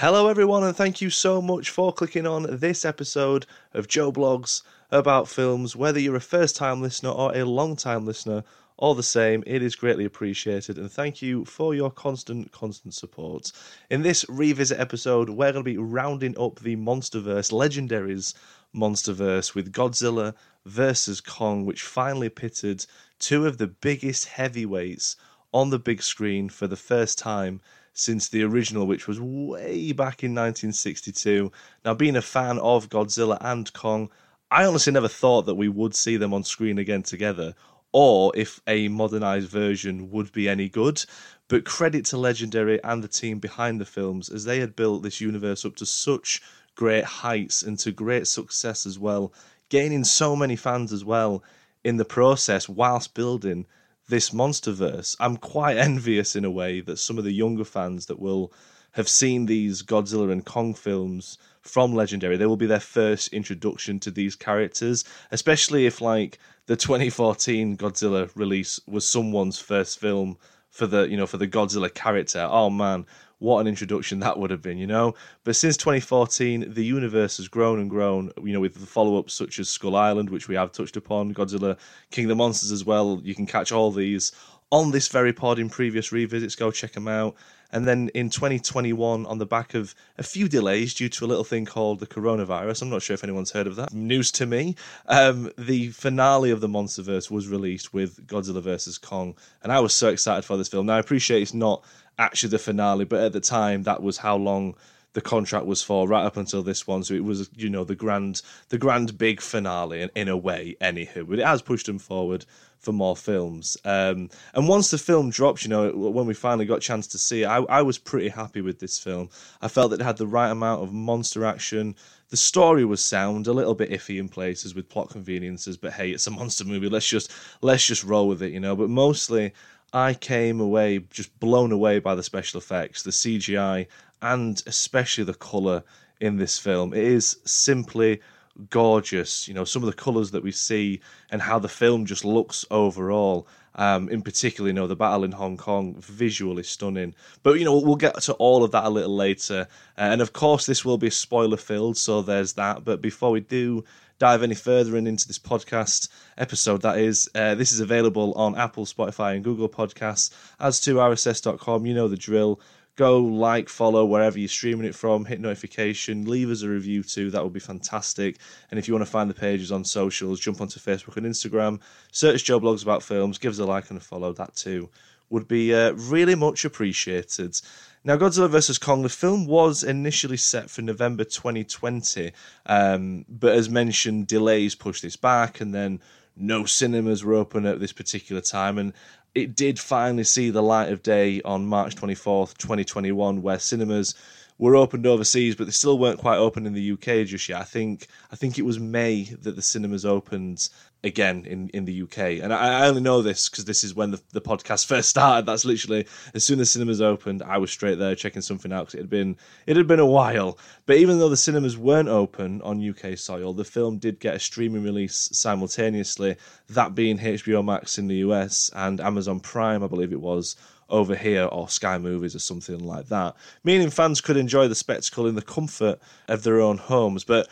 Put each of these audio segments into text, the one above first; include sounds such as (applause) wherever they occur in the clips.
Hello, everyone, and thank you so much for clicking on this episode of Joe Blogs about films. Whether you're a first time listener or a long time listener, all the same, it is greatly appreciated, and thank you for your constant, constant support. In this revisit episode, we're going to be rounding up the Monsterverse, Legendary's Monsterverse, with Godzilla versus Kong, which finally pitted two of the biggest heavyweights on the big screen for the first time since the original, which was way back in 1962. Now, being a fan of Godzilla and Kong, I honestly never thought that we would see them on screen again together, or if a modernized version would be any good. But credit to Legendary and the team behind the films, as they had built this universe up to such great heights and to great success as well, gaining so many fans as well in the process whilst building this monsterverse. I'm quite (laughs) envious in a way that some of the younger fans that will have seen these Godzilla and Kong films from Legendary, they will be their first introduction to these characters, especially if like the 2014 Godzilla release was someone's first film for the you know for the Godzilla character. Oh man, what an introduction that would have been, you know. But since 2014, the universe has grown and grown. You know, with the follow-ups such as Skull Island, which we have touched upon, Godzilla, King of the Monsters as well. You can catch all these on this very pod in previous revisits. Go check them out. And then in 2021, on the back of a few delays due to a little thing called the coronavirus, I'm not sure if anyone's heard of that. News to me. Um, the finale of the MonsterVerse was released with Godzilla vs Kong, and I was so excited for this film. Now I appreciate it's not actually the finale, but at the time that was how long the contract was for right up until this one. So it was you know the grand the grand big finale in, in a way anywho. But it has pushed them forward for more films. Um, and once the film dropped you know when we finally got a chance to see it I, I was pretty happy with this film. I felt that it had the right amount of monster action. The story was sound a little bit iffy in places with plot conveniences but hey it's a monster movie. Let's just let's just roll with it you know. But mostly I came away just blown away by the special effects, the CGI, and especially the color in this film. It is simply gorgeous. You know, some of the colors that we see and how the film just looks overall. Um, in particular, you know, the battle in Hong Kong, visually stunning. But, you know, we'll get to all of that a little later. Uh, and of course, this will be spoiler filled, so there's that. But before we do dive any further in into this podcast episode, that is, uh, this is available on Apple, Spotify, and Google Podcasts, as to RSS.com. You know the drill go like, follow wherever you're streaming it from, hit notification, leave us a review too. That would be fantastic. And if you want to find the pages on socials, jump onto Facebook and Instagram, search Joe Blogs About Films, give us a like and a follow. That too would be uh, really much appreciated. Now, Godzilla vs. Kong, the film was initially set for November 2020, um, but as mentioned, delays pushed this back, and then no cinemas were open at this particular time. And it did finally see the light of day on March 24th, 2021, where cinemas were opened overseas, but they still weren't quite open in the UK just yet. I think I think it was May that the cinemas opened again in, in the UK. And I, I only know this because this is when the, the podcast (laughs) first started. That's literally as soon as cinemas opened, I was straight there checking something out because it had been it had been a while. But even though the cinemas weren't open on UK soil, the film did get a streaming release simultaneously. That being HBO Max in the US and Amazon Prime, I believe it was over here or Sky Movies or something like that, meaning fans could enjoy the spectacle in the comfort of their own homes. But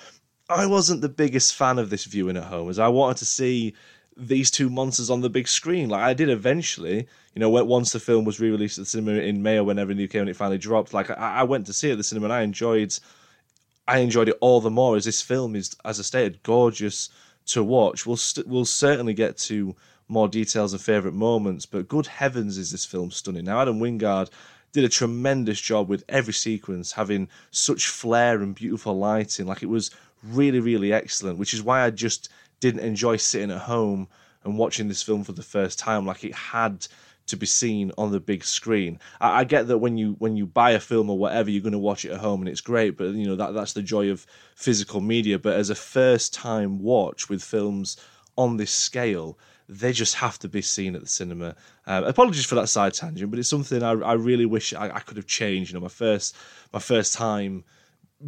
I wasn't the biggest fan of this viewing at home, as I wanted to see these two monsters on the big screen. Like I did eventually, you know, once the film was re-released at the cinema in May or whenever in the UK when it finally dropped. Like I, I went to see it at the cinema and I enjoyed, I enjoyed it all the more as this film is, as I stated, gorgeous to watch. We'll we st- we'll certainly get to more details and favorite moments, but good heavens, is this film stunning! Now Adam Wingard did a tremendous job with every sequence, having such flair and beautiful lighting. Like it was really, really excellent, which is why I just didn't enjoy sitting at home and watching this film for the first time. Like it had to be seen on the big screen. I, I, get that when you when you buy a film or whatever, you're going to watch it at home and it's great, but you know that that's the joy of physical media. But as a first time watch with films on this scale, they just have to be seen at the cinema. Uh, apologies for that side tangent, but it's something I, I really wish I, I could have changed. You know, my first my first time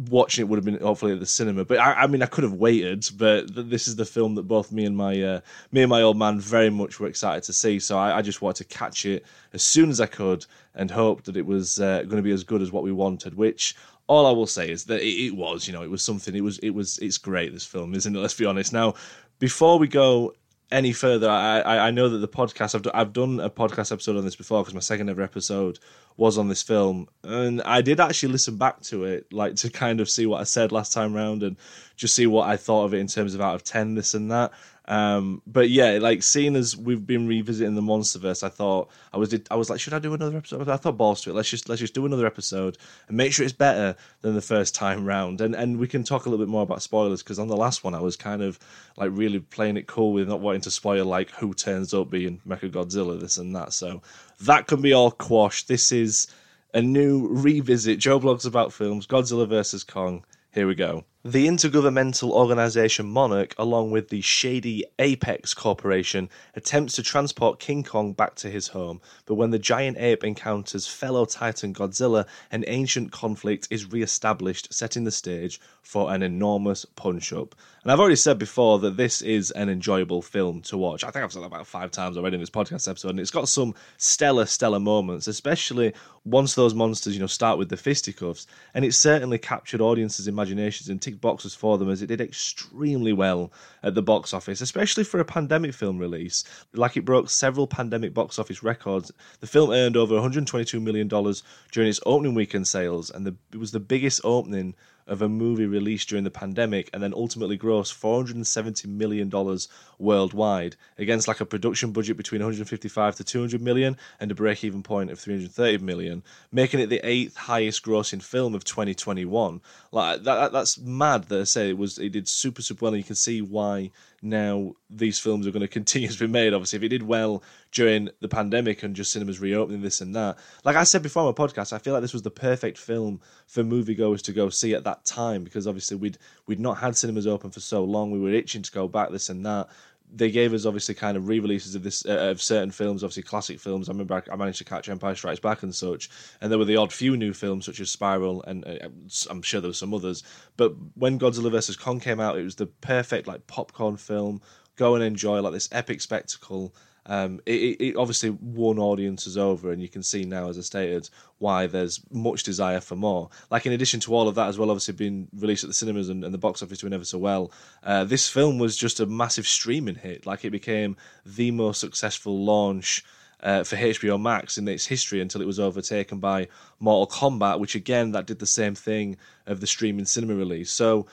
watching it would have been hopefully at the cinema. But I, I mean, I could have waited. But th- this is the film that both me and my uh, me and my old man very much were excited to see. So I, I just wanted to catch it as soon as I could and hope that it was uh, going to be as good as what we wanted. Which all I will say is that it, it, was, you know, it was something. It was, it was, it's great. This film, isn't it? Let's be honest. Now, before we go any further, I, I, I know that the podcast I've, I've done a podcast episode on this before because my second ever episode was on this film, and I did actually listen back to it, like to kind of see what I said last time round and just see what I thought of it in terms of out of ten, this and that. Um, but yeah, like seeing as we've been revisiting the MonsterVerse, I thought I was I was like, should I do another episode? I thought balls to it. Let's just let's just do another episode and make sure it's better than the first time round. And and we can talk a little bit more about spoilers because on the last one I was kind of like really playing it cool with not wanting to spoil like who turns up being Mecha Godzilla, this and that. So that can be all quashed. This is a new revisit. Joe blogs about films. Godzilla versus Kong. Here we go. The intergovernmental organization Monarch, along with the shady Apex Corporation, attempts to transport King Kong back to his home. But when the giant ape encounters fellow titan Godzilla, an ancient conflict is re established, setting the stage for an enormous punch up. And I've already said before that this is an enjoyable film to watch. I think I've said that about five times already in this podcast episode, and it's got some stellar, stellar moments, especially once those monsters, you know, start with the fisticuffs. And it certainly captured audiences' imaginations and ticked boxes for them as it did extremely well at the box office, especially for a pandemic film release. Like it broke several pandemic box office records. The film earned over $122 million during its opening weekend sales, and the, it was the biggest opening of a movie released during the pandemic and then ultimately grossed $470 million worldwide against like a production budget between 155 to 200 million and a break even point of 330 million, making it the eighth highest grossing film of 2021. Like that, that's mad that I say it was, it did super, super well. And you can see why now these films are going (laughs) to continue to be made. Obviously, if it did well during the pandemic and just cinemas reopening this and that, like I said before on my podcast, I feel like this was the perfect film for moviegoers to go see at that time because obviously we'd we'd not had cinemas open for so long. We were itching to go back, this and that they gave us obviously kind of re-releases of this uh, of certain films, obviously classic films. I remember I, managed to catch Empire Strikes Back and such, and there were the odd few new films such as Spiral, and uh, I'm sure there were some others. But when Godzilla vs Kong came out, it was the perfect like popcorn film. Go and enjoy like this epic spectacle um, it, it, obviously won audiences over, and you can see now, as I stated, why there's much desire for more. Like in addition to all of that, as well, obviously being released at the cinemas and, and the box office doing ever so well, uh, this film was just a massive streaming hit. Like it became the most successful launch. Uh, for HBO Max in its history until it was overtaken by Mortal Kombat, which again that did the same thing of the streaming cinema release. So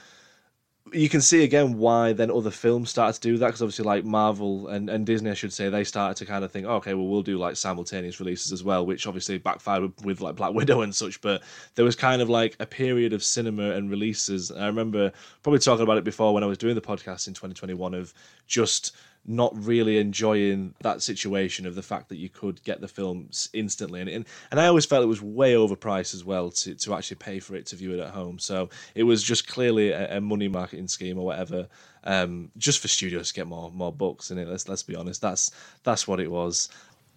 you can see again why then other films started to do that because obviously like Marvel and, and Disney I should say they started to kind of think oh, okay well we'll do like simultaneous releases as well which obviously backfired with, with, like Black Widow and such but there was kind of like a period of cinema and releases. I remember probably talking about it before when I was doing the podcast in 2021 of just not really enjoying that situation of the fact that you could get the films instantly. And and, and I always felt it was way overpriced as well to, to actually pay for it to view it at home. So it was just clearly a, a money marketing scheme or whatever um, just for studios to get more more books in it. Let's let's be honest. That's that's what it was.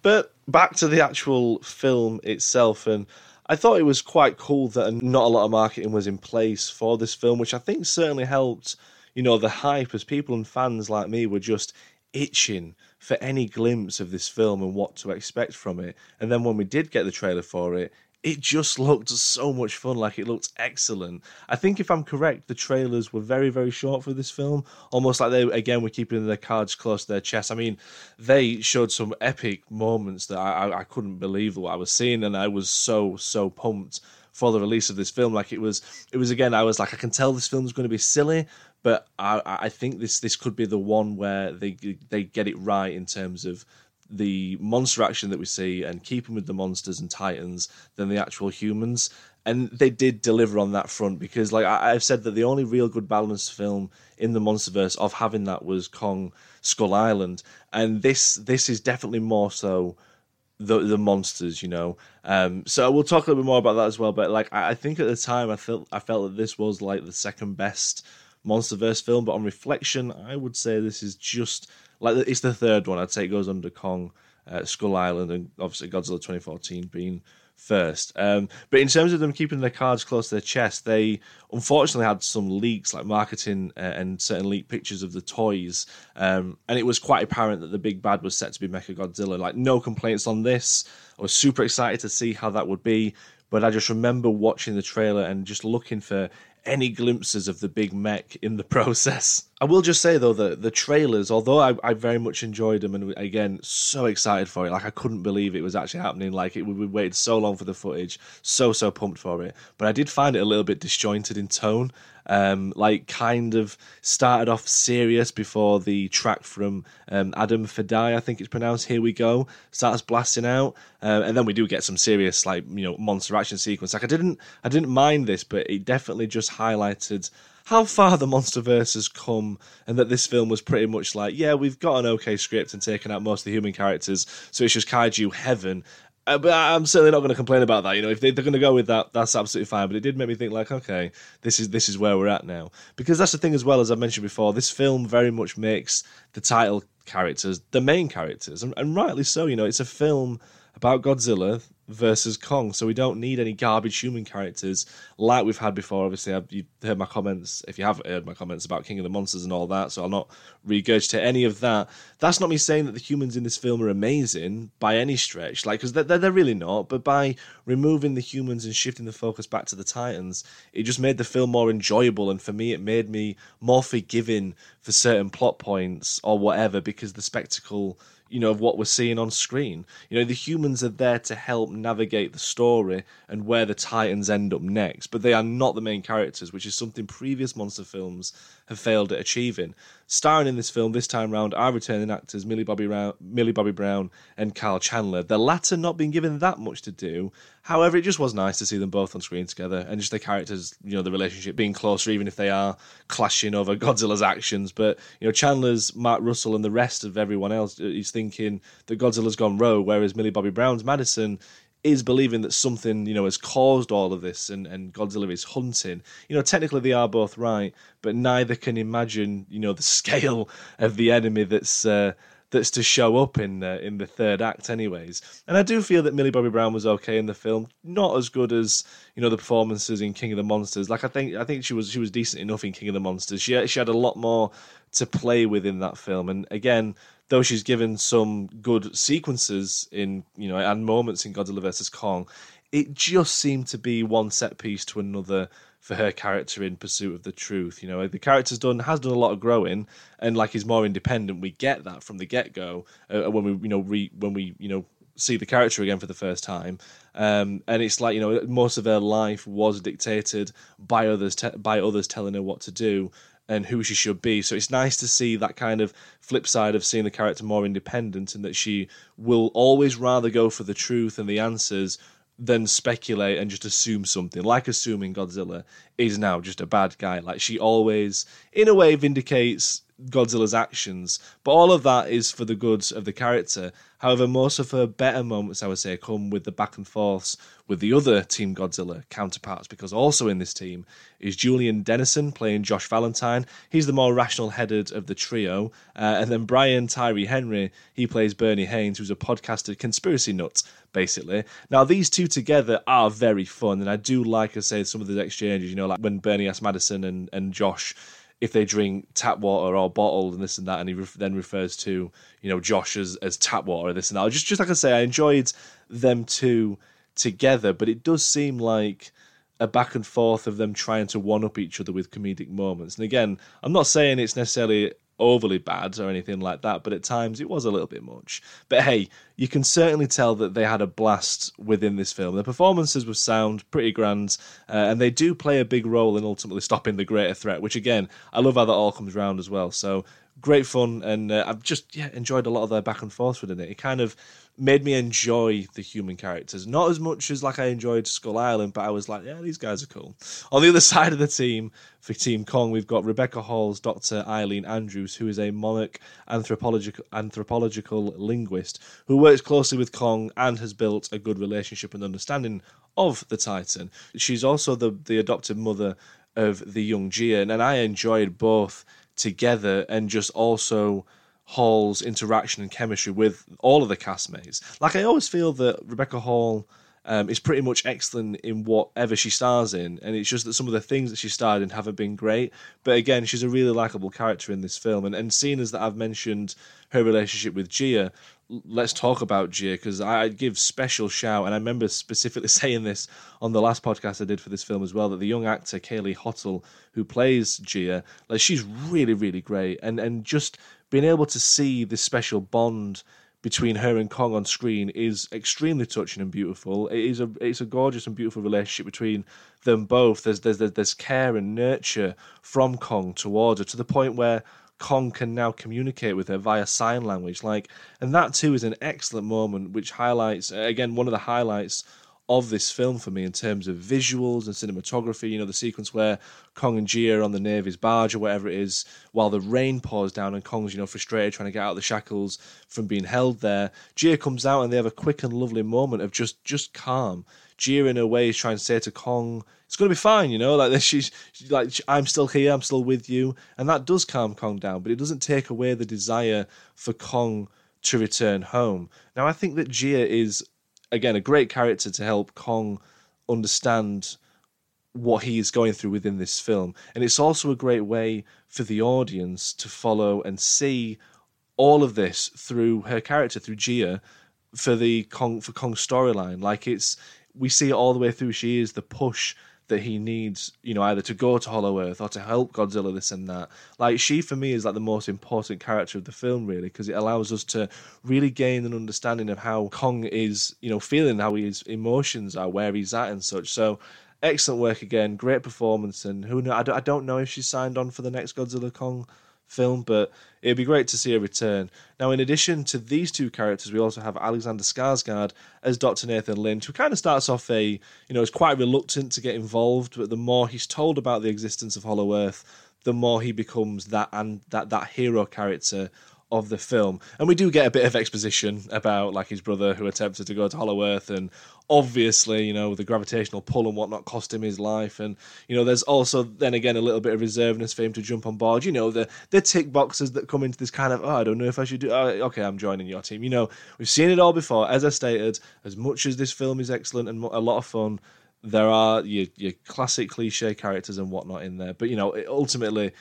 But back to the actual film itself and I thought it was quite cool that not a lot of marketing was in place for this film, which I think certainly helped, you know, the hype as people and fans like me were just itching for any glimpse of this film and what to expect from it. And then when we did get the trailer for it, it just looked so much fun. Like it looked excellent. I think if I'm correct, the trailers were very, very short for this film. Almost like they again were keeping their cards close to their chest. I mean, they showed some epic moments that I, I, I couldn't believe what I was seeing, and I was so so pumped for the release of this film. Like it was, it was again. I was like, I can tell this film's going to be silly, but I, I think this this could be the one where they they get it right in terms of the monster action that we see and keeping with the monsters and titans than the actual humans. And they did deliver on that front because, like I, have said, that the only real good balanced film in the MonsterVerse of having that was Kong Skull Island, and this this is definitely more so the the monsters, you know. Um, so we'll talk a little bit more about that as well. But like I, I think at the time, I felt I felt that this was like the second best MonsterVerse film, but on reflection, I would say this is just like it's the third one. I'd say it goes under Kong, uh, Skull Island, and obviously Godzilla 2014 being first. Um, but in terms of them keeping their cards close to their chest, they unfortunately had some leaks, like marketing uh, and certain leaked pictures of the toys, um, and it was quite apparent that the big bad was set to be Mecha Godzilla. Like no complaints on this. I was super excited to see how that would be. but I just remember watching the trailer and just looking for any glimpses of the big mech in the (laughs) process. I will just say though that the trailers, although I, I very much enjoyed them, and again so excited for it, like I couldn't believe it was actually happening. Like it, we waited so long for the footage, so so pumped for it. But I did find it a little bit disjointed in tone. Um, like kind of started off serious before the track from um, Adam Fadai, I think it's pronounced. Here we go, starts blasting out, uh, and then we do get some serious like you know monster action sequence. Like I didn't I didn't mind this, but it definitely just highlighted how far the MonsterVerse has come, and that this film was pretty much like, yeah, we've got an okay script and taken out most of the human characters, so it's just kaiju heaven. Uh, but I'm certainly not going to complain about that. You know, if they, are going to go with that, that's absolutely fine. But it did make me think, like, okay, this is this is where we're at now. Because that's the thing as well, as I mentioned before, this film very much makes the title characters the main characters, and, and rightly so. You know, it's a film about Godzilla versus Kong. So we don't need any garbage human characters like we've had before. Obviously, I've, you've heard my comments, if you haven't heard my comments about King of the Monsters and all that, so I'll not regurgitate any of that. That's not me saying that the humans in this film are amazing by any stretch, like, because they're, they're really not, but by removing the humans and shifting the focus back to the Titans, it just made the film more enjoyable, and for me, it made me more forgiving for certain plot points or whatever, because the spectacle you know, of what we're seeing on screen. You know, the humans are there to help navigate the story and where the Titans end up next, but they are not the main characters, which is something previous monster films have failed at achieving. Starring in this film this time round are returning actors Millie Bobby, Millie Bobby Brown and Kyle Chandler. The latter not being given that much to do. However, it just was nice to see them both on screen together and just the characters, you know, the relationship being closer, even if they are clashing over Godzilla's actions. But, you know, Chandler's Mark Russell and the rest of everyone else is thinking that Godzilla's gone rogue, whereas Millie Bobby Brown's Madison is believing that something you know has caused all of this and, and Godzilla is hunting. You know, technically they are both right, but neither can imagine you know the (laughs) scale of the enemy that's uh, that's to show up in uh, in the third act, anyways. And I do feel that Millie Bobby Brown was okay in the film, not as good as you know the performances in King of the Monsters. Like I think I think she was she was decent enough in King of the Monsters. She she had a lot more to play with in that film, and again though she's given some good sequences in you know and moments in Godzilla vs Kong, it just seemed to be one set piece to another for her character in pursuit of the truth. You know, the character's done has done a lot of growing, and like he's more independent. We get that from the get go uh, when we you know re, when we you know see the character again for the first time. Um, and it's like you know most of her life was dictated by others te- by others telling her what to do and who she should be. So it's nice to see that kind of flip side of seeing the character more independent and that she will always rather go for the truth and the answers than speculate and just assume something. Like assuming Godzilla is now just a bad guy. Like she always, in a way, vindicates Godzilla's actions, but all of that is for the good of the character. However, most of her better moments, I would say, come with the back and forths with the other Team Godzilla counterparts, because also in this team is Julian Dennison playing Josh Valentine. He's the more rational headed of the trio. Uh, and then Brian Tyree Henry, he plays Bernie Hayes, who's a podcaster conspiracy nut, basically. Now, these two together are very fun, and I do like, I say, some of the exchanges, you know, like when Bernie asks Madison and, and Josh if they drink tap water or bottled and this and that, and he re- then refers to you know Josh as, as tap water, this and that. Just just like I say, I enjoyed them two together, but it does seem like a back and forth of them trying to one up each other with comedic moments. And again, I'm not saying it's necessarily overly bad or anything like that, but at times it was a little bit much. But hey, you can certainly tell that they had a blast within this film. The performances were sound, pretty grand, uh, and they do play a big role in ultimately stopping the greater threat, which again, I love how that all comes around as well. So great fun, and uh, I've just yeah enjoyed a lot of their back and forth within it. It kind of made me enjoy the human characters, not as much as like I enjoyed Skull Island, but I was like, yeah, these guys are cool. On the other (laughs) side of the team for Team Kong, we've got Rebecca Hall's Dr. Ilene Andrews, who is a monarch anthropological anthropological linguist who works closely with Kong and has built a good relationship and understanding of the Titan. She's also the the adopted mother of the young Jia, and I enjoyed both together and just also Hall's interaction and chemistry with all of the castmates. Like I always feel that Rebecca Hall um, is pretty much excellent in whatever she stars in, and it's just that some of the things that she starred in haven't been great. But again, she's a really likable character in this film, and and seeing as that I've mentioned her relationship with Jia, let's talk about Jia because I give special shout, and I remember specifically (laughs) saying this on the last podcast I did for this film as well. That the young actor Kaylee Hottle, who plays Jia, like she's really, really great, and and just being able to see this special bond between her and Kong on screen is extremely touching and beautiful. It is a it's a gorgeous and beautiful relationship between them both. There's there's there's care and nurture from Kong towards her to the point where Kong can now communicate with her via sign language. Like, and that too is an excellent moment, which highlights again one of the highlights of this film for me in terms of visuals and cinematography. You know, the sequence where Kong and Jia are on the Navy's barge or whatever it is, while the rain pours down and Kong's, you know, frustrated trying to get out of the shackles from being held there. Jia comes out and they have a quick and lovely moment of just just calm. Jia, in a way, is trying to say to Kong, "It's going to be fine," you know, like (laughs) she's, she's like, "I'm still here, I'm still with you," and that does calm Kong down, but it doesn't take away the desire for Kong to return home. Now, I think that Jia is again a great character to help Kong understand what he is going through within this film, and it's also a great way for the audience to follow and see all of this through her character, through Jia, for the Kong for Kong's storyline. Like it's we see it all the way through. She is the push that he needs, you know, either to go to Hollow Earth or to help Godzilla, this and that. Like, she for me is like the most important character of the film, really, because it allows us to really gain an understanding of how Kong is, you know, feeling, how his emotions are, where he's at, and such. So, excellent work again, great performance, and who know, I don't I don't know if she's signed on for the next Godzilla Kong film, but it'd be great to see a return. Now, in addition to these two characters, we also have Alexander Skarsgård as Dr. Nathan Lynch, who kind of starts off a, you know, is quite reluctant to get involved, but the more he's told about the existence of Hollow Earth, the more he becomes that and that that hero character of the film. And we do get a bit of exposition about like his brother who attempted to go to Hollow Earth and obviously, you know, the gravitational pull and whatnot cost him his life. And, you know, there's also then again a little bit of reservedness for him to jump on board. You know, the the tick boxes that come into this kind of, oh, I don't know if I should do oh, okay, I'm joining your team. You know, we've seen it all before. As I stated, as much as this film is excellent and a lot of fun, there are your your classic cliche characters and whatnot in there. But you know, it, ultimately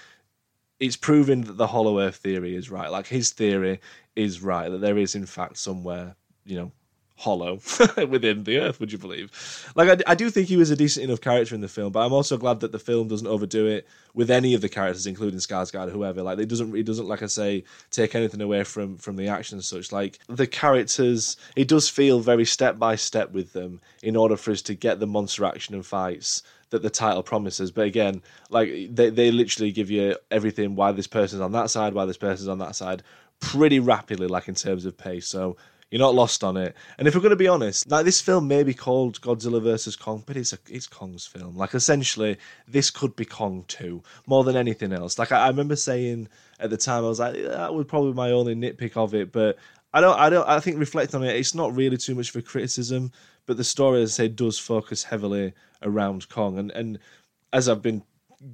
it's proven that the hollow earth theory is right. Like his theory is right that there is in fact somewhere, you know, hollow (laughs) within the earth. Would you believe? Like I, I do think he was a decent enough character in the film, but I'm also glad that the film doesn't overdo it with any of the characters, including Skarsgård or whoever. Like it doesn't, it doesn't, like I say, take anything away from from the action and such. Like the characters, it does feel very step by step with them in order for us to get the monster action and fights that the title promises. But again, like they they literally give you everything why this person's on that side, why this person's on that side, pretty rapidly, like in terms of pace. So you're not lost on it. And if we're going to be honest, like this film may be called Godzilla versus Kong, but it's a, it's Kong's film. Like essentially, this could be Kong too, more than anything else. Like I, I remember saying at the time, I was like, that was probably my only nitpick of it, but. I don't, I don't, I think reflecting on it, it's not really too much of a criticism, but the story, as I say, does focus heavily around Kong. And, and as I've been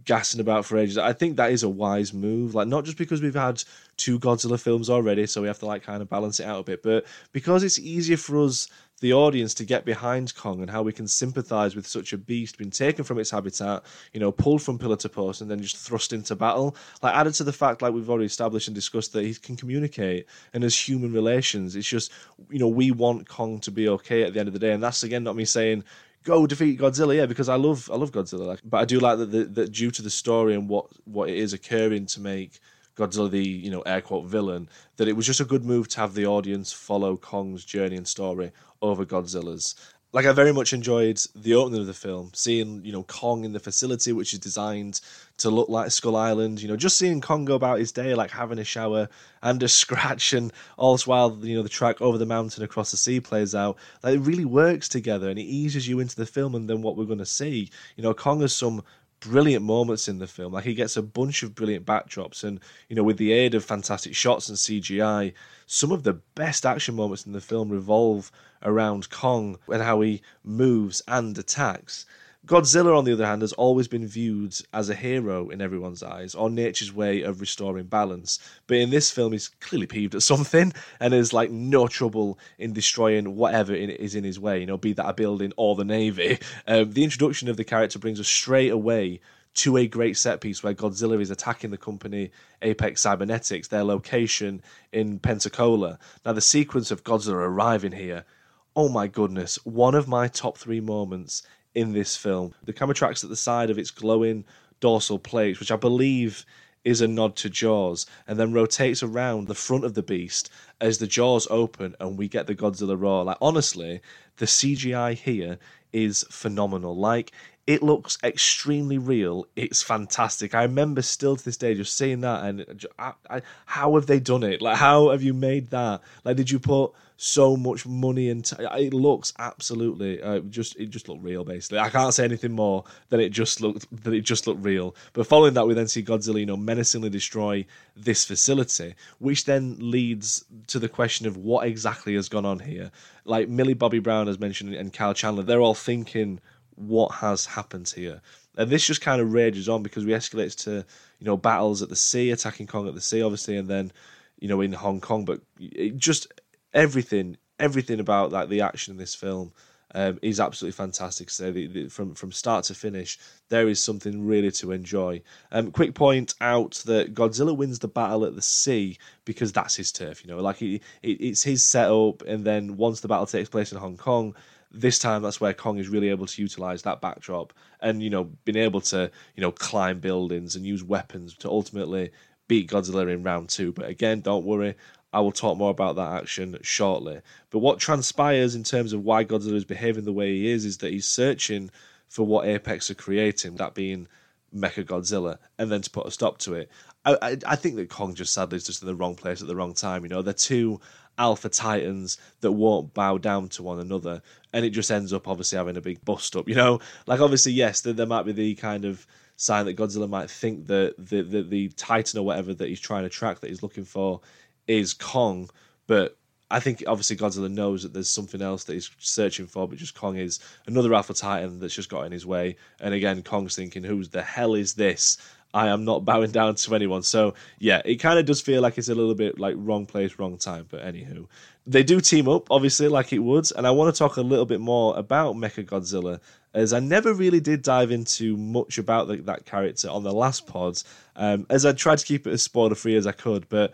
gassing about for ages. I think that is a wise move. Like not just because we've had two Godzilla films already, so we have to like kind of balance it out a bit, but because it's easier for us, the audience, to get behind Kong and how we can sympathize with such a beast being taken from its habitat, you know, pulled from pillar to post and then just thrust into battle. Like added to the fact, like we've already established and discussed, that he can communicate and as human relations, it's just you know we want Kong to be okay at the end of the day, and that's again not me saying go defeat Godzilla, yeah, because I love I love Godzilla, like, but I do like that that, due to the story and what what it is occurring to make Godzilla the you know air quote villain, that it was just a good move to have the audience follow Kong's journey and story over Godzilla's, like I very much enjoyed the opening of the film, seeing you know Kong in the facility, which is designed to look like Skull Island. You know, just seeing Kong go about his day, like having a shower and a (laughs) scratch, and all this while you know the track over the mountain across the sea plays out. Like it really works together, and it eases you into the film, and then what we're going to see. You know, Kong has some brilliant moments in the film. Like he gets a bunch of brilliant backdrops, and you know, with the aid of fantastic shots and CGI, some of the best action moments in the film revolve around Kong and how he moves and attacks. Godzilla, on the other hand, has always been viewed as a hero in everyone's eyes, or nature's way of restoring balance. But in this film, he's clearly peeved at (laughs) something and is like no trouble in destroying whatever is in his way, you know, be that a building or the navy. (laughs) Um, the introduction of the character brings us straight away to a great set piece where Godzilla is attacking the company Apex Cybernetics, their location in Pensacola. Now, the sequence of Godzilla arriving here, oh my goodness, one of my top three moments in this film. The camera tracks at the side of its glowing dorsal plates, which I believe is a nod to Jaws, and then rotates around the front of the beast as the jaws open and we get the Godzilla roar. Like honestly, the CGI here is phenomenal. Like it looks extremely real. It's fantastic. I remember still to this day just seeing that and I, I, how have they done it? Like how have you made that? Like did you put so much money and t- it looks absolutely uh, just it just looked real basically. I can't say anything more than it just looked that it just looked real. But following that, we then see Godzilla you know menacingly destroy this facility, which then leads to the question of what exactly has gone on here. Like Millie Bobby Brown has mentioned and Kyle Chandler, they're all thinking what has happened here. And this just kind of rages on because we escalate to, you know, battles at the sea, attacking Kong at the sea, obviously, and then, you know, in Hong Kong. But it just everything, everything about like the action in this film um, is absolutely fantastic. So the, the, from from start to finish, there is something really to enjoy. Um, quick point out that Godzilla wins the battle at the sea because that's his turf. You know, like it, it, it's his setup, and then once the battle takes place in Hong Kong, this time that's where Kong is really able to utilize that backdrop and you know being able to you know climb buildings and use weapons to ultimately beat Godzilla in round two. But again, don't worry, I will talk more about that action shortly. But what transpires in terms of why Godzilla is behaving the way he is is that he's searching for what Apex are creating, that being Mecha Godzilla, and then to put a stop to it. I, I, I think that Kong just sadly is just in the wrong place at the wrong time. You know, they're two alpha titans that won't bow down to one another, and it just ends up obviously having a big bust up. You know, like obviously yes, there, there might be the kind of sign that Godzilla might think that the, the the titan or whatever that he's trying to track that he's looking for is Kong, but I think obviously Godzilla knows that there's something else that he's searching for, but just Kong is another Alpha Titan that's just got in his way. And again, Kong's thinking, "Who the hell is this?" I am not bowing (laughs) down to anyone. So yeah, it kind of does feel like it's a little bit like wrong place, wrong time. But anywho, they do team up, obviously, like it would. And I want to talk a little bit more about Mecha Godzilla, as I never really did dive into much about the, that character on the last pod, um, as I tried to keep it as spoiler free as I could. But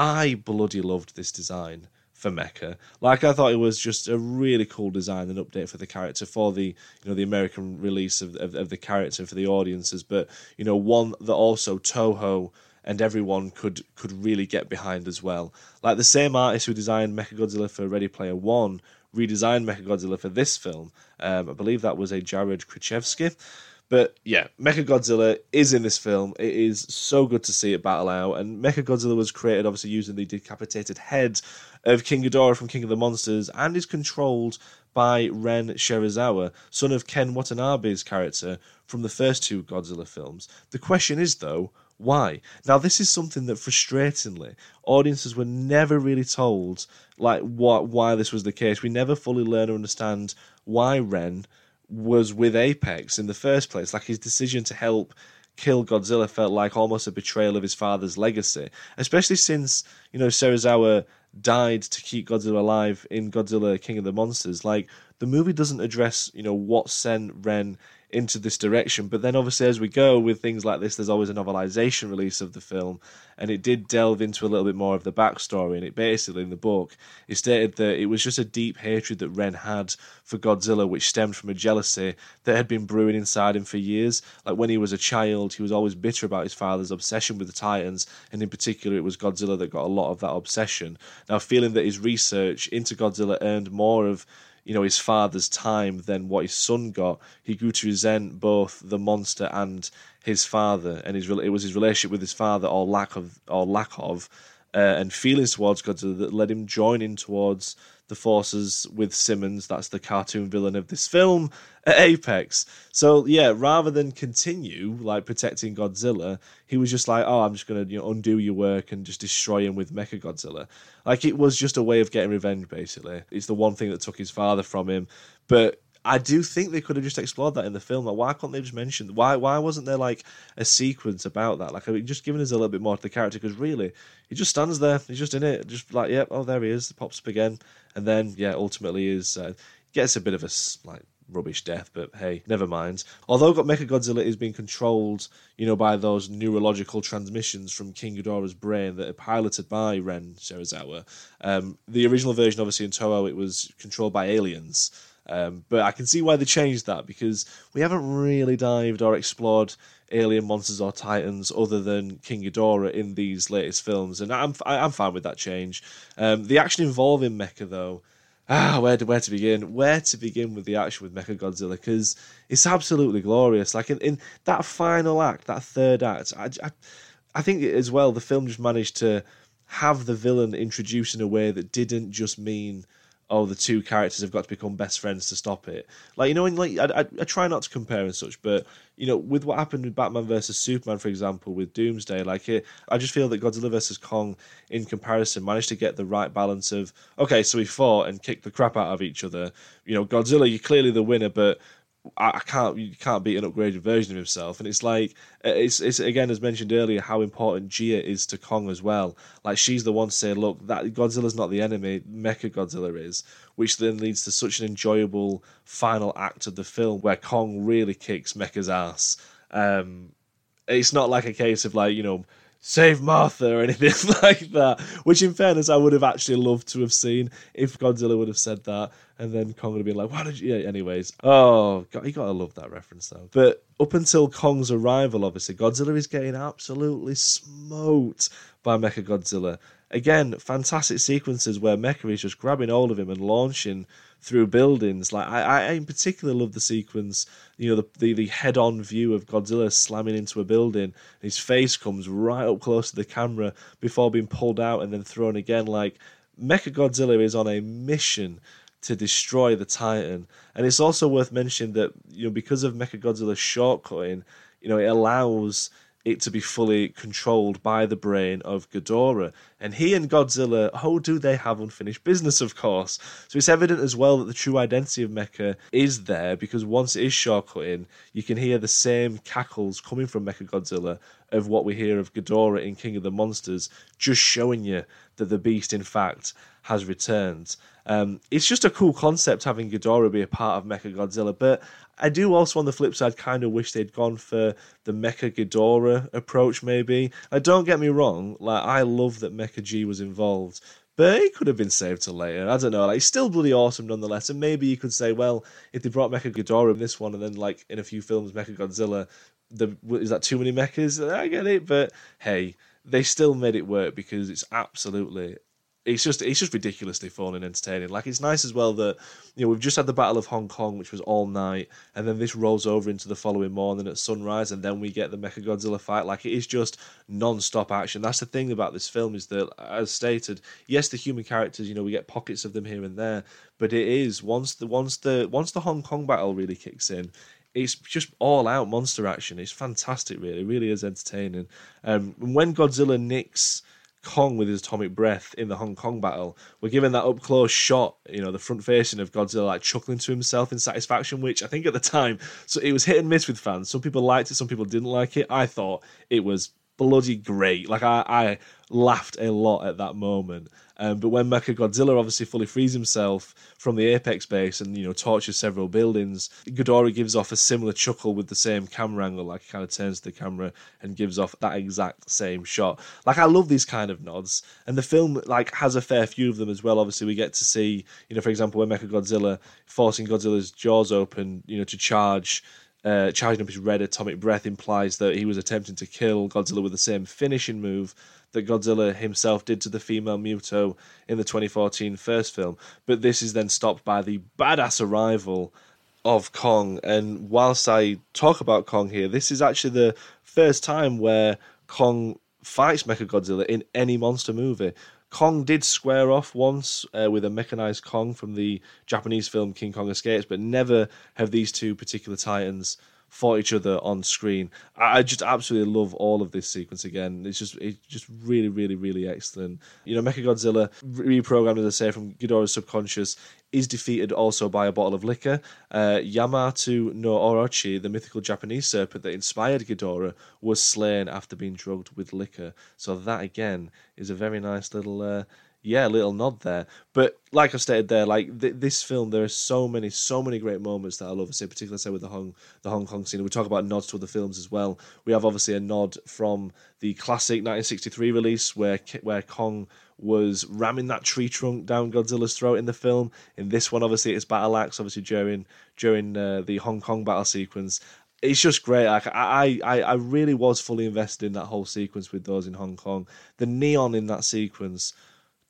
I bloody loved this design for Mecha. Like I thought it was just a really cool design and update for the character for the you know the American release of, of, of the character for the audiences, but you know one that also Toho and everyone could could really get behind as well. Like the same artist who designed Mechagodzilla for Ready Player One redesigned Mechagodzilla for this film. Um, I believe that was a Jared Krichevsky. But yeah, Mechagodzilla is in this film. It is so good to see it battle out. And Mechagodzilla was created obviously using the decapitated head of King Ghidorah from King of the Monsters and is controlled by Ren Serizawa, son of Ken Watanabe's character from the first two Godzilla films. The question is, though, why? Now, this is something that frustratingly audiences were never really told, like what why this was the case. We never fully learn or understand why Ren was with Apex in the first place. Like his decision to help kill Godzilla felt like almost a betrayal of his father's legacy, especially since you know Serizawa died to keep Godzilla alive in Godzilla King of the Monsters. Like the movie doesn't address you know what sent Ren into this direction. But then, obviously, as we go with things like this, there's always a novelization release of the film, and it did delve into a little bit more of the backstory. And it basically, in the book, it stated that it was just a deep hatred that Ren had for Godzilla, which stemmed from a jealousy that had been brewing inside him for years. Like when he was a child, he was always bitter about his father's obsession with the Titans, and in particular, it was Godzilla that got a lot of that obsession. Now, feeling that his research into Godzilla earned more of you know his father's time than what his son got. He grew to resent both the monster and his father, and his it was his relationship with his father or lack of or lack of, uh, and feelings towards Godzilla that led him joining towards the forces with Simmons. That's the cartoon villain of this film at Apex. So yeah, rather than continue like protecting Godzilla, he was just like, "Oh, I'm just gonna you know, undo your work and just destroy him with Mecha Godzilla." Like it was just a way of getting revenge. Basically, it's the one thing that took his father from him. But I do think they could have just explored that in the film. Like, why can't they just mention why? Why wasn't there like a sequence about that? Like, I mean, just giving us a little bit more to the character because really, he just stands there. He's just in it, just like, yep, yeah, oh, there he is. Pops up again, and then yeah, ultimately is uh, gets a bit of a like rubbish death, but hey, never mind. Although Mechagodzilla is being controlled, you know, by those neurological transmissions from King Ghidorah's brain that are piloted by Ren Serizawa. Um, the original version, obviously in Toho, it was controlled by aliens. Um, but I can see why they changed that because we haven't really dived or explored alien monsters or titans other than King Ghidorah in these latest films, and I'm I'm fine with that change. Um, the action involving Mecha though ah, where to, where to begin? Where to begin with the action with Mecha Godzilla? Because it's absolutely glorious. Like in, in that final act, that third act, I, I, I think as well the film just managed to have the villain introduced in a way that didn't just mean oh, the two characters have got to become best friends to stop it. Like you know, in like I, I, I, try not to compare and such, but you know, with what happened with Batman versus Superman, for example, with Doomsday, like it, I just feel that Godzilla versus Kong, in comparison, managed to get the right balance of okay, so we fought and kicked the crap out of each other. You know, Godzilla, you're clearly the winner, but I can't you can't beat an upgraded version of himself, and it's like it's it's again as mentioned earlier how important Jia is to Kong as well. Like she's the one saying, "Look, that Godzilla's not the enemy, Mecha Godzilla is," which then leads to such an enjoyable final act of the film where Kong really kicks Mecha's ass. Um, it's not like a case of like you know save Martha or anything (laughs) like that. Which, in fairness, I would have actually loved to have seen if Godzilla would have said that, and then Kong would have been like, "Why did you?" Yeah, anyways, oh, God, you gotta love that reference though. But up until Kong's arrival, obviously, Godzilla is getting absolutely smoked by Mecha Godzilla. Again, fantastic sequences where Mecha is just grabbing hold of him and launching through buildings. Like I, I in particular love the sequence, you know, the the, the head on view of Godzilla slamming into a building. his face comes right up close to the camera before being pulled out and then thrown again. Like Mecha Godzilla is on a mission to destroy the Titan. And it's also worth mentioning that, you know, because of Mecha Godzilla's shortcutting, you know, it allows it to be fully controlled by the brain of Ghidorah. And he and Godzilla, oh, do they have unfinished business, of course. So it's evident as well that the true identity of Mecha is there because once it is shortcutting, you can hear the same cackles coming from Mecha Godzilla of what we hear of Ghidorah in King of the Monsters, just showing you that the beast, in fact, has returned. Um, it's just a cool concept having Ghidorah be a part of Mecha Godzilla, but I do also, on the flip side, kind of wish they'd gone for the Mecha Ghidorah approach. Maybe. I don't get me wrong. Like I love that Mecha G was involved, but it could have been saved till later. I don't know. Like, it's still bloody awesome nonetheless. And maybe you could say, well, if they brought Mecha Ghidorah in this one, and then like in a few films, Mecha Godzilla, the is that too many mechas? I get it, but hey, they still made it work because it's absolutely it's just it's just ridiculously fun and entertaining. Like it's nice as well that you know we've just had the Battle of Hong Kong, which was all night, and then this rolls over into the following morning at sunrise, and then we get the Mecha Godzilla fight. Like it is just non-stop action. That's the thing about this film is that, as stated, yes, the human characters, you know, we get pockets of them here and there, but it is once the once the once the Hong Kong battle really kicks in, it's just all out monster action. It's fantastic, really. It really is entertaining. Um, when Godzilla nicks Kong with his atomic breath in the Hong Kong battle. We're given that up close shot, you know, the front facing of Godzilla like chuckling to himself in satisfaction, which I think at the time, so it was hit and miss with fans. Some people liked it, some people didn't like it. I thought it was bloody great. Like I, I laughed a lot at that moment. Um, but when Mecha Godzilla obviously fully frees himself from the apex base and you know tortures several buildings, Ghidorah gives off a similar chuckle with the same camera angle, like he kind of turns the camera and gives off that exact same shot. Like I love these kind of nods, and the film like has a fair few of them as well. Obviously, we get to see you know, for example, when Mecha Godzilla forcing Godzilla's jaws open, you know, to charge uh, charging up his red atomic breath implies that he was attempting to kill Godzilla with the same finishing move that Godzilla himself did to the female Muto in the 2014 first film. But this is then stopped by the badass arrival of Kong. And whilst I talk about Kong here, this is actually the first time where Kong fights Mechagodzilla in any monster movie. Kong did square off once uh, with a mechanized Kong from the Japanese film King Kong Escapes, but never have these two particular titans fought each other on screen. I, just absolutely love all of this sequence again. It's just it's just really, really, really excellent. You know, Mechagodzilla reprogrammed, as I say, from Ghidorah's subconscious, is defeated also by a bottle of liquor. Uh, Yamata no Orochi, the mythical Japanese serpent that inspired Ghidorah, was slain after being drugged with liquor. So that again is a very nice little. Uh, yeah, a little nod there. But like I stated there, like th- this film, there are so many, so many great moments that I love. Say, particularly say with the Hong the Hong Kong scene. We talk about nods to other films as well. We have obviously a nod from the classic 1963 release where where Kong was ramming that tree trunk down Godzilla's throat in the film. In this one, obviously, it's battle axe. Obviously, during during uh, the Hong Kong battle sequence, it's just great. Like I, I, I really was fully invested in that whole sequence with those in Hong Kong. The neon in that sequence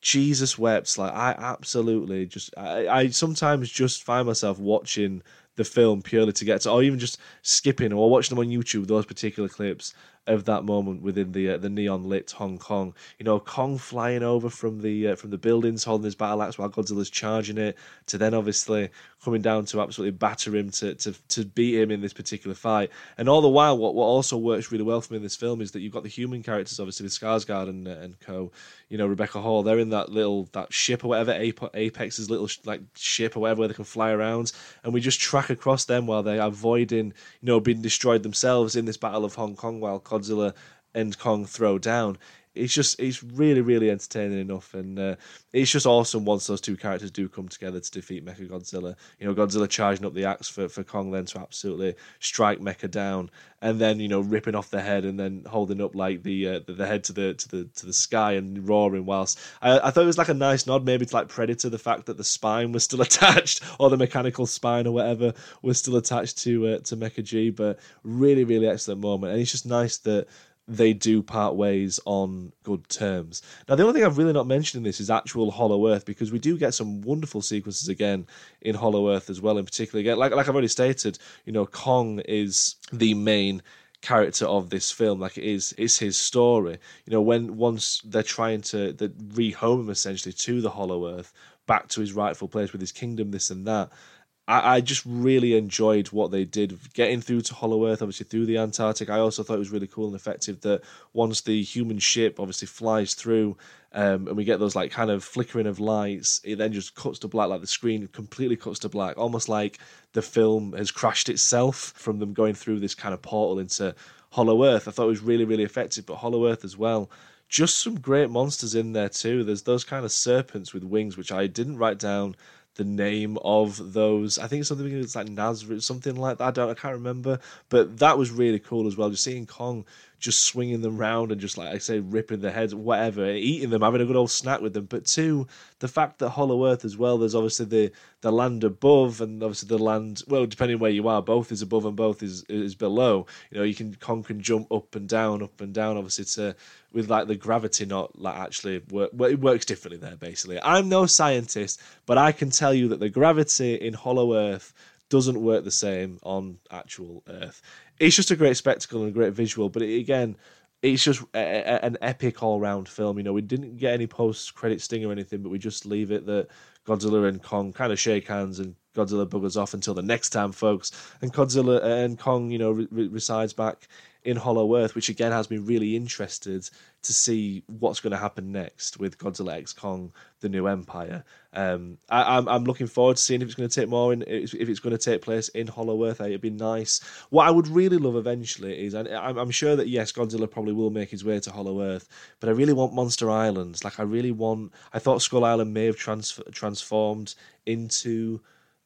Jesus wept. Like I absolutely just I, I sometimes just find myself watching the film purely to get to, or even just skipping or watching them on YouTube. Those particular clips of that moment within the uh, the neon lit Hong Kong. You know, Kong flying over from the uh, from the buildings, holding his battle axe while Godzilla's charging it, to then obviously coming down to absolutely batter him to to to beat him in this particular fight. And all the while, what what also works really well for me in this film is that you've got the human characters, obviously with Skarsgård and uh, and co. You know, Rebecca Hall. They're in that little that ship or whatever, Apex's little like ship or whatever, where they can fly around, and we just track across them while they're avoiding, you know, being destroyed themselves in this battle of Hong Kong while Godzilla and Kong throw down. It's just it's really really entertaining enough, and uh, it's just awesome once those two characters do come together to defeat Mecha Godzilla. You know, Godzilla charging up the axe for, for Kong then to absolutely strike Mecha down, and then you know ripping off the head and then holding up like the uh, the, the, head to the to the to the sky and roaring. Whilst I, I thought it was like a nice nod, maybe to like Predator, the fact that the spine was still (laughs) attached or the mechanical spine or whatever was still attached to uh, to Mecha G. But really really excellent moment, and it's just nice that they do part ways on good terms. Now, the only thing I've really not mentioned in this is actual Hollow Earth because we do get some wonderful sequences again in Hollow Earth as well. In particular, again, like like I've already stated, you know, Kong is the main character of this film. Like it is, it's his story. You know, when once they're trying to rehome him essentially to the Hollow Earth, back to his rightful place with his kingdom, this and that. I, I just really enjoyed what they did getting through to Hollow Earth, obviously through the Antarctic. I also thought it was really cool and effective that once the human ship obviously flies through um, and we get those like kind of flickering of lights, it then just cuts to black, like the screen completely cuts to black, almost like the film has crashed itself from them going through this kind of portal into Hollow Earth. I thought it was really, really effective, but Hollow Earth as well just some great monsters in there too. There's those kind of serpents with wings, which I didn't write down the name of those. I think something it's like Nazareth, something like that. I don't, I can't remember, but that was really cool as well. Just seeing Kong just swinging them round and just like I say, ripping their heads, whatever, eating them, having a good old snack with them. But two, the fact that Hollow Earth as well. There's obviously the the land above and obviously the land. Well, depending where you are, both is above and both is is below. You know, you can Kong can jump up and down, up and down. Obviously, to with like the gravity not like actually work. It works differently there. Basically, I'm no scientist, but I can tell you that the gravity in Hollow Earth doesn't work the same on actual Earth it's just a great spectacle and a great visual. But it, again, it's just a, a, an epic all round film. You know, we didn't get any post credit sting or anything, but we just leave it that Godzilla and Kong kind of shake hands and Godzilla buggers off until the next time, folks. And Godzilla uh, and Kong, you know, re- resides back in Hollow Earth, which again has me really interested to see what's going to happen next with Godzilla X Kong: The New Empire. Um, I, am I'm, I'm looking forward to seeing if it's going to take more in if it's going to take place in Hollow Earth. It'd be nice. What I would really love eventually is, I'm, I'm sure that yes, Godzilla probably will make his way to Hollow Earth, but I really want Monster Islands. Like I really want. I thought Skull Island may have trans- transformed into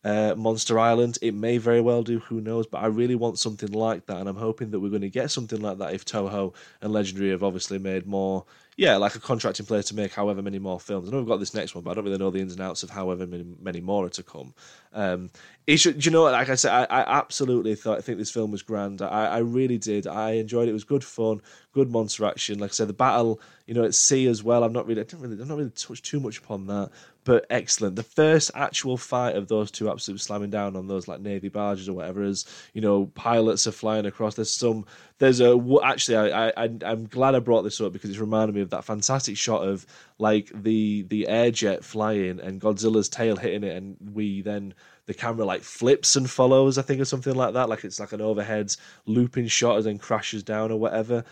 uh, Monster Island. It may very well do, who knows? But I really want something like that, and I'm hoping that we're going to get something like that if Toho and Legendary have obviously made more, yeah, like a contracting player to make however many more films. I know we've got this next one, but I don't really know the ins and outs of however many, many more are to come. Um, it should, you know, like I said, I, I absolutely thought I think this film was grand. I, I really did. I enjoyed it. It was good fun, good monster action. Like I said, the battle, you know, at sea as well. I'm not really, I didn't really, I'm not really touch too much upon that but excellent. The first actual fight of those two absolutely slamming down on those like navy barges or whatever, as you know, pilots are flying across. There's some. There's a actually, I, I I'm glad I brought this up because it's reminded me of that fantastic shot of like the the air jet flying and Godzilla's tail hitting it, and we then the camera like flips and follows. I think or something like that. Like it's like an overhead looping shot and then crashes down or whatever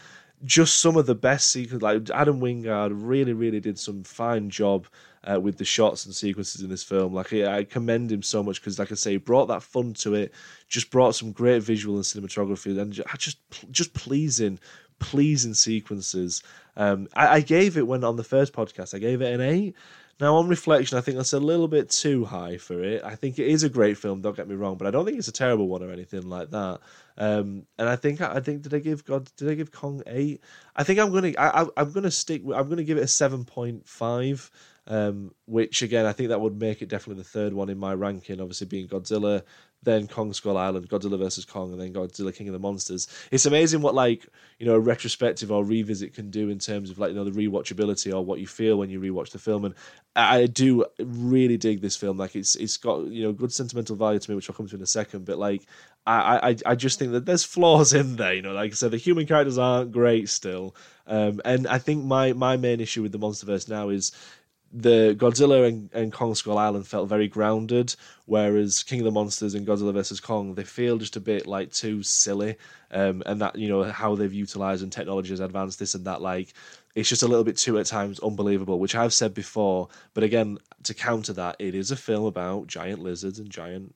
just some of the best sequences. Like Adam Wingard really, really did some fine job uh, with the shots and sequences in this film. Like I commend him so much because, like I say, he brought that fun to it. Just brought some great visual and cinematography, and just just pleasing pleasing sequences. Um, I, I gave it when on the first podcast, I gave it an eight. Now, on reflection, I think that's a little bit too high for it. I think it is a great film. Don't get me wrong, but I don't think it's a terrible one or anything like that. Um, and I think I think did I give God did I give Kong eight? I think I'm gonna I, I'm gonna stick. I'm gonna give it a seven point five. Um, which again, I think that would make it definitely the third one in my ranking. Obviously, being Godzilla, then Kong Skull Island, Godzilla versus Kong, and then Godzilla King of the Monsters. It's amazing what like you know a retrospective or revisit can do in terms of like you know the rewatchability or what you feel when you rewatch the film. And I do really dig this film. Like it's it's got you know good sentimental value to me, which I'll come to in a second. But like I I I just think that there's flaws in there. You know, like I said, the human characters aren't great still. Um, and I think my my main issue with the MonsterVerse now is the Godzilla and, and Kong Skull Island felt very grounded, whereas King of the Monsters and Godzilla vs Kong they feel just a bit like too silly, um, and that you know how they've utilized and technology has advanced this and that like it's just a little bit too at times unbelievable, which I've said before. But again, to counter that, it is a film about giant lizards and giant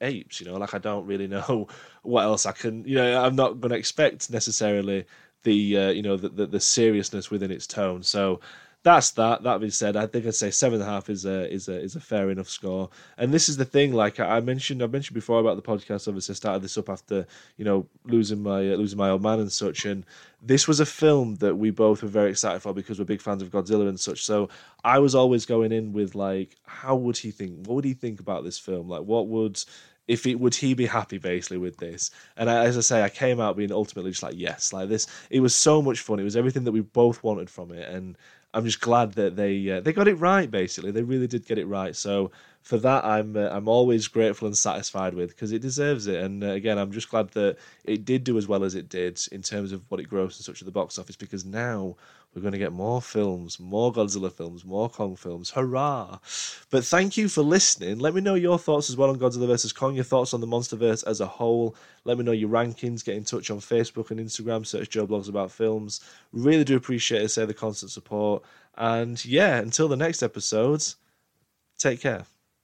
apes. You know, like I don't really (laughs) know what else I can. You know, I'm not going to expect necessarily the uh, you know the, the, the seriousness within its tone. So that's that. That being said, I think I'd say seven and a half is a is a is a fair enough score. And this is the thing, like I mentioned, I mentioned before about the podcast. Obviously, I started this up after you know losing my uh, losing my old man and such. And this was a film that we both were very excited for because we're big fans of Godzilla and such. So I was always going in with like, how would he think? What would he think about this film? Like, what would if it would he be happy basically with this and I, as i say i came out being ultimately just like yes like this it was so much fun it was everything that we both wanted from it and I'm just glad that they uh, they got it right. Basically, they really did get it right. So for that, I'm uh, I'm always grateful and satisfied with because it deserves it. And uh, again, I'm just glad that it did do as well as it did in terms of what it grossed and such at the box office. Because now we're going to get more films, more Godzilla films, more Kong films. Hurrah! But thank you for listening. Let me know your thoughts as well on Godzilla vs. Kong, your thoughts on the MonsterVerse as a whole. Let me know your rankings. Get in touch on Facebook and Instagram. Search Joe Blogs About Films. Really do appreciate it. Say the constant support. And yeah, until the next episodes, take care.